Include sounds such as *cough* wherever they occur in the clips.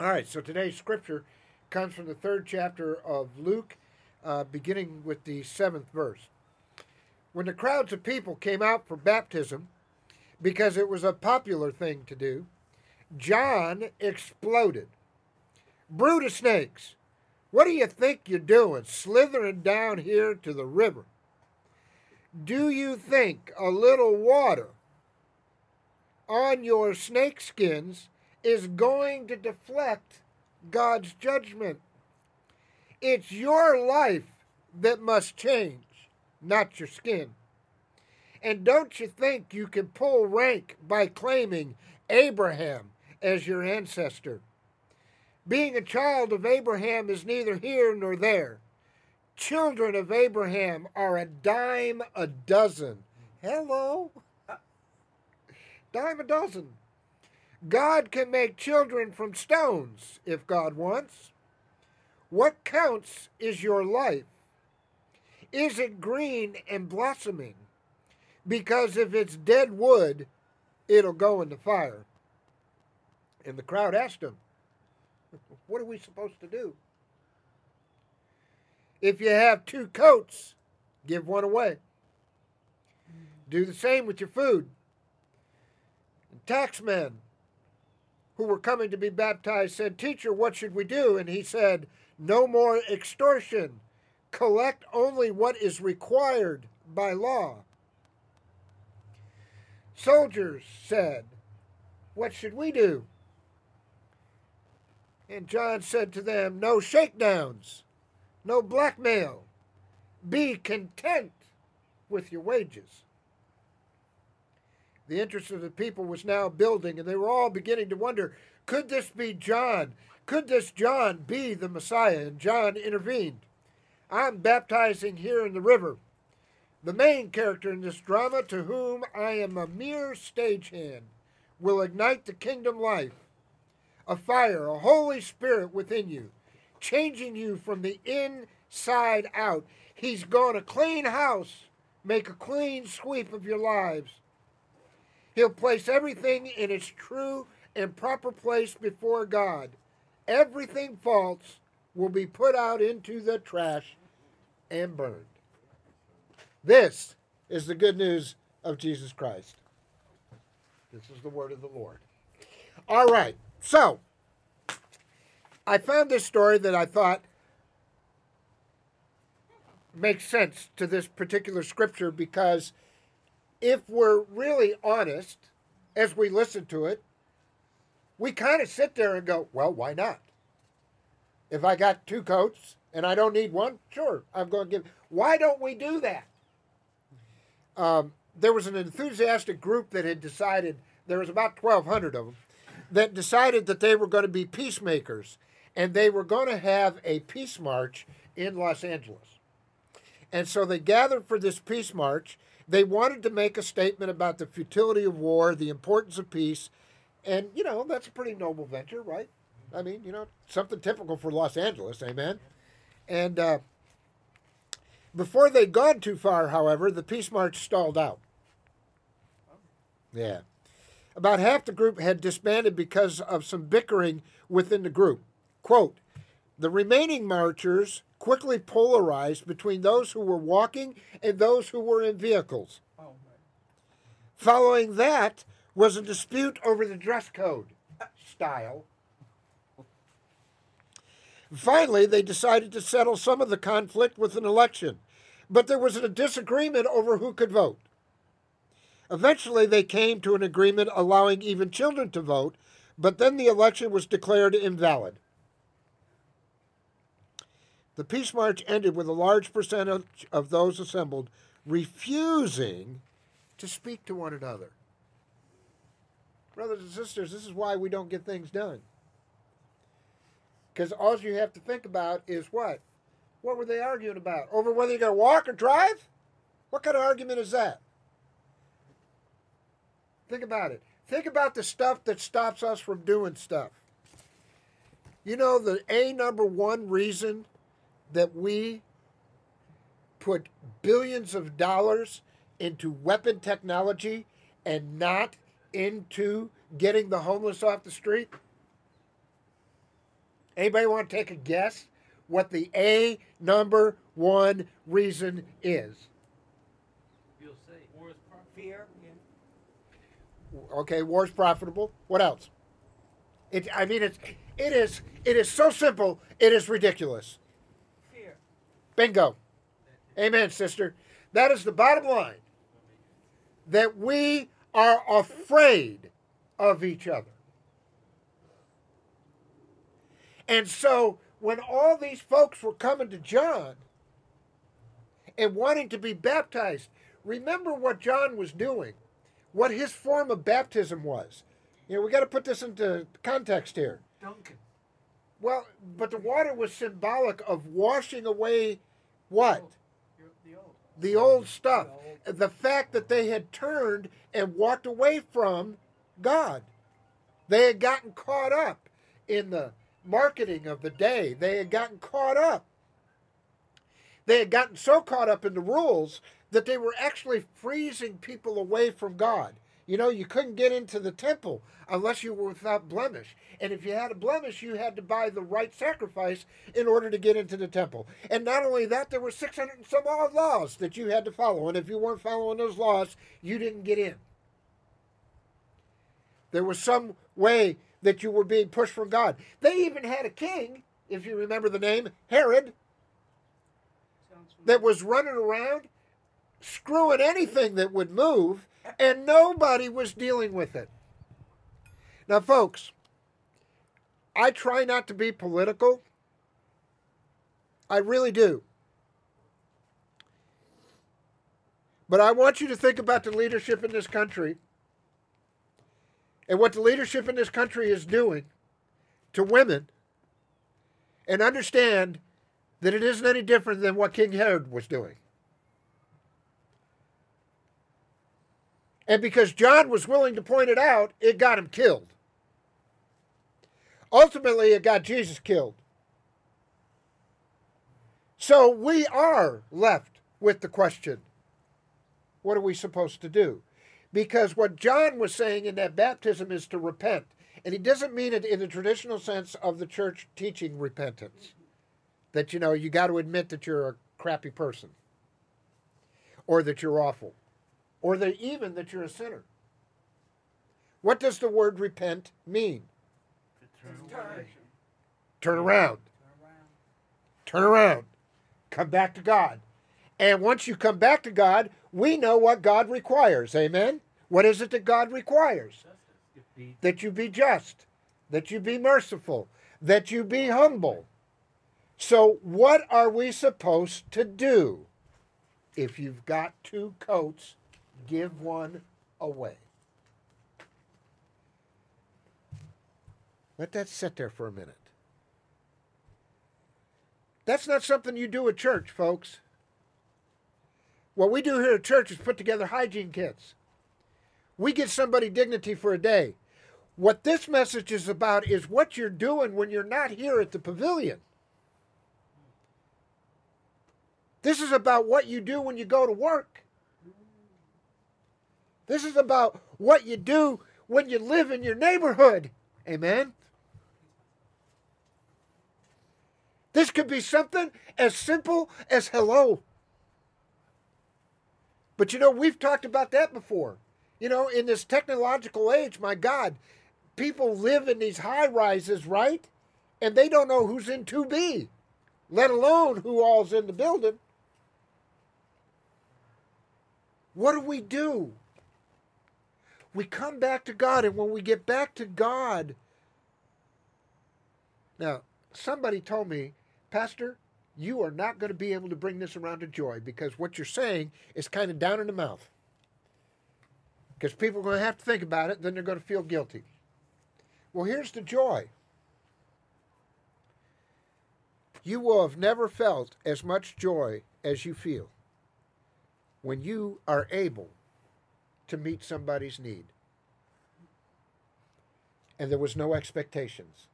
All right, so today's scripture comes from the third chapter of Luke, uh, beginning with the seventh verse. When the crowds of people came out for baptism, because it was a popular thing to do, John exploded. Brood of snakes, what do you think you're doing, slithering down here to the river? Do you think a little water on your snake skins is going to deflect God's judgment? It's your life that must change, not your skin. And don't you think you can pull rank by claiming Abraham as your ancestor? Being a child of Abraham is neither here nor there. Children of Abraham are a dime a dozen. Hello? Uh, dime a dozen. God can make children from stones if God wants. What counts is your life. Is it green and blossoming? Because if it's dead wood, it'll go in the fire. And the crowd asked him, *laughs* What are we supposed to do? If you have two coats, give one away. Do the same with your food. Taxmen who were coming to be baptized said, Teacher, what should we do? And he said, No more extortion. Collect only what is required by law. Soldiers said, What should we do? And John said to them, No shakedowns, no blackmail. Be content with your wages. The interest of the people was now building, and they were all beginning to wonder could this be John? Could this John be the Messiah? And John intervened. I'm baptizing here in the river. The main character in this drama, to whom I am a mere stagehand, will ignite the kingdom life. A fire, a Holy Spirit within you, changing you from the inside out. He's going to clean house, make a clean sweep of your lives. He'll place everything in its true and proper place before God. Everything false will be put out into the trash and burned. This is the good news of Jesus Christ. This is the word of the Lord. All right, so I found this story that I thought makes sense to this particular scripture because if we're really honest as we listen to it, we kind of sit there and go, well, why not? If I got two coats and I don't need one, sure, I'm going to give. Why don't we do that? Um, there was an enthusiastic group that had decided, there was about 1,200 of them, that decided that they were going to be peacemakers and they were going to have a peace march in Los Angeles. And so they gathered for this peace march they wanted to make a statement about the futility of war, the importance of peace, and you know that's a pretty noble venture, right? I mean, you know, something typical for Los Angeles, amen. And uh, before they'd gone too far, however, the peace march stalled out. Yeah. About half the group had disbanded because of some bickering within the group. Quote, the remaining marchers quickly polarized between those who were walking and those who were in vehicles. Oh, Following that was a dispute over the dress code style. Finally, they decided to settle some of the conflict with an election, but there was a disagreement over who could vote. Eventually, they came to an agreement allowing even children to vote, but then the election was declared invalid. The peace march ended with a large percentage of those assembled refusing to speak to one another. Brothers and sisters, this is why we don't get things done. Because all you have to think about is what? What were they arguing about? Over whether you're going to walk or drive? What kind of argument is that? Think about it. Think about the stuff that stops us from doing stuff. You know, the A number one reason that we put billions of dollars into weapon technology and not into getting the homeless off the street? Anybody want to take a guess what the A number one reason is? You'll see. War is fear. Yeah. Okay, war's profitable. What else? It. I mean, it's. It is. It is so simple. It is ridiculous. Bingo. Amen, sister. That is the bottom line. That we are afraid of each other. And so when all these folks were coming to John and wanting to be baptized, remember what John was doing, what his form of baptism was. You know, we got to put this into context here. Duncan. Well, but the water was symbolic of washing away what? The old. The old stuff. The old- The fact that they had turned and walked away from God. They had gotten caught up in the marketing of the day. They had gotten caught up. They had gotten so caught up in the rules that they were actually freezing people away from God. You know, you couldn't get into the temple unless you were without blemish. And if you had a blemish, you had to buy the right sacrifice in order to get into the temple. And not only that, there were 600 and some odd laws that you had to follow. And if you weren't following those laws, you didn't get in. There was some way that you were being pushed from God. They even had a king, if you remember the name, Herod, that was running around screwing anything that would move, and nobody was dealing with it. Now, folks, I try not to be political. I really do. But I want you to think about the leadership in this country and what the leadership in this country is doing to women and understand that it isn't any different than what King Herod was doing. And because John was willing to point it out, it got him killed. Ultimately, it got Jesus killed. So we are left with the question what are we supposed to do? Because what John was saying in that baptism is to repent. And he doesn't mean it in the traditional sense of the church teaching repentance. That, you know, you got to admit that you're a crappy person, or that you're awful, or that even that you're a sinner. What does the word repent mean? Turn turn. Turn around. Turn around. Turn around. Come back to God. And once you come back to God, we know what God requires. Amen? What is it that God requires? Justice. If be That you be just, that you be merciful, that you be humble. So, what are we supposed to do? If you've got two coats, give one away. Let that sit there for a minute. That's not something you do at church, folks. What we do here at church is put together hygiene kits. We get somebody dignity for a day. What this message is about is what you're doing when you're not here at the pavilion. This is about what you do when you go to work. This is about what you do when you live in your neighborhood. Amen. This could be something as simple as hello. But you know, we've talked about that before. You know, in this technological age, my God, people live in these high rises, right? And they don't know who's in 2B, let alone who all's in the building. What do we do? We come back to God, and when we get back to God, now somebody told me, Pastor, you are not going to be able to bring this around to joy because what you're saying is kind of down in the mouth. Because people are going to have to think about it, then they're going to feel guilty. Well, here's the joy. You will have never felt as much joy as you feel when you are able to meet somebody's need. And there was no expectations.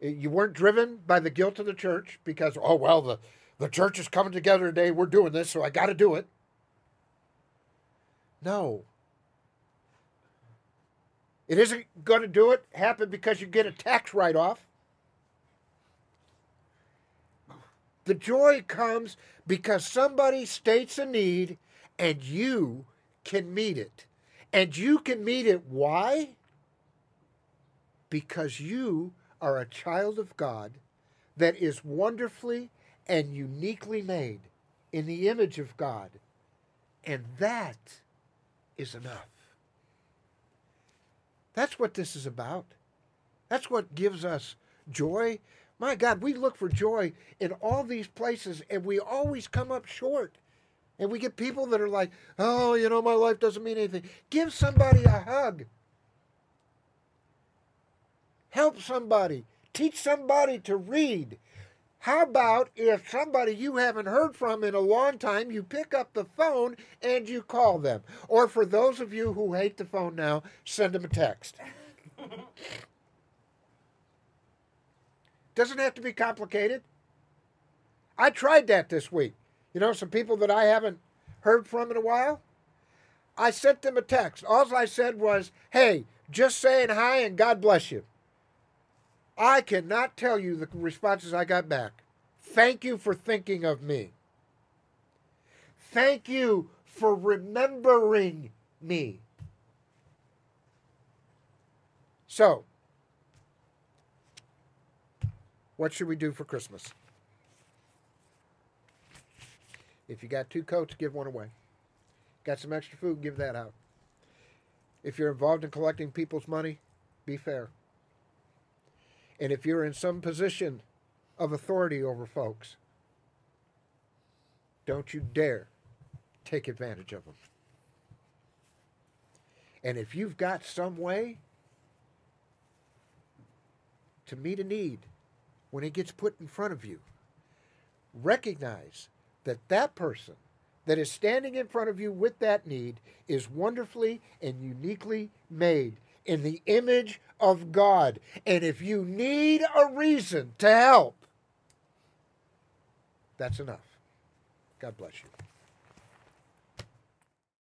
You weren't driven by the guilt of the church because, oh, well, the, the church is coming together today. We're doing this, so I got to do it. No. It isn't going to do it happen because you get a tax write off. The joy comes because somebody states a need and you can meet it. And you can meet it why? Because you are a child of God that is wonderfully and uniquely made in the image of God. And that is enough. That's what this is about. That's what gives us joy. My God, we look for joy in all these places and we always come up short. And we get people that are like, oh, you know, my life doesn't mean anything. Give somebody a hug. Help somebody. Teach somebody to read. How about if somebody you haven't heard from in a long time, you pick up the phone and you call them? Or for those of you who hate the phone now, send them a text. *laughs* Doesn't have to be complicated. I tried that this week. You know, some people that I haven't heard from in a while. I sent them a text. All I said was, hey, just saying hi and God bless you. I cannot tell you the responses I got back. Thank you for thinking of me. Thank you for remembering me. So, what should we do for Christmas? If you got two coats, give one away. Got some extra food, give that out. If you're involved in collecting people's money, be fair. And if you're in some position of authority over folks, don't you dare take advantage of them. And if you've got some way to meet a need when it gets put in front of you, recognize that that person that is standing in front of you with that need is wonderfully and uniquely made in the image of God. And if you need a reason to help, that's enough. God bless you.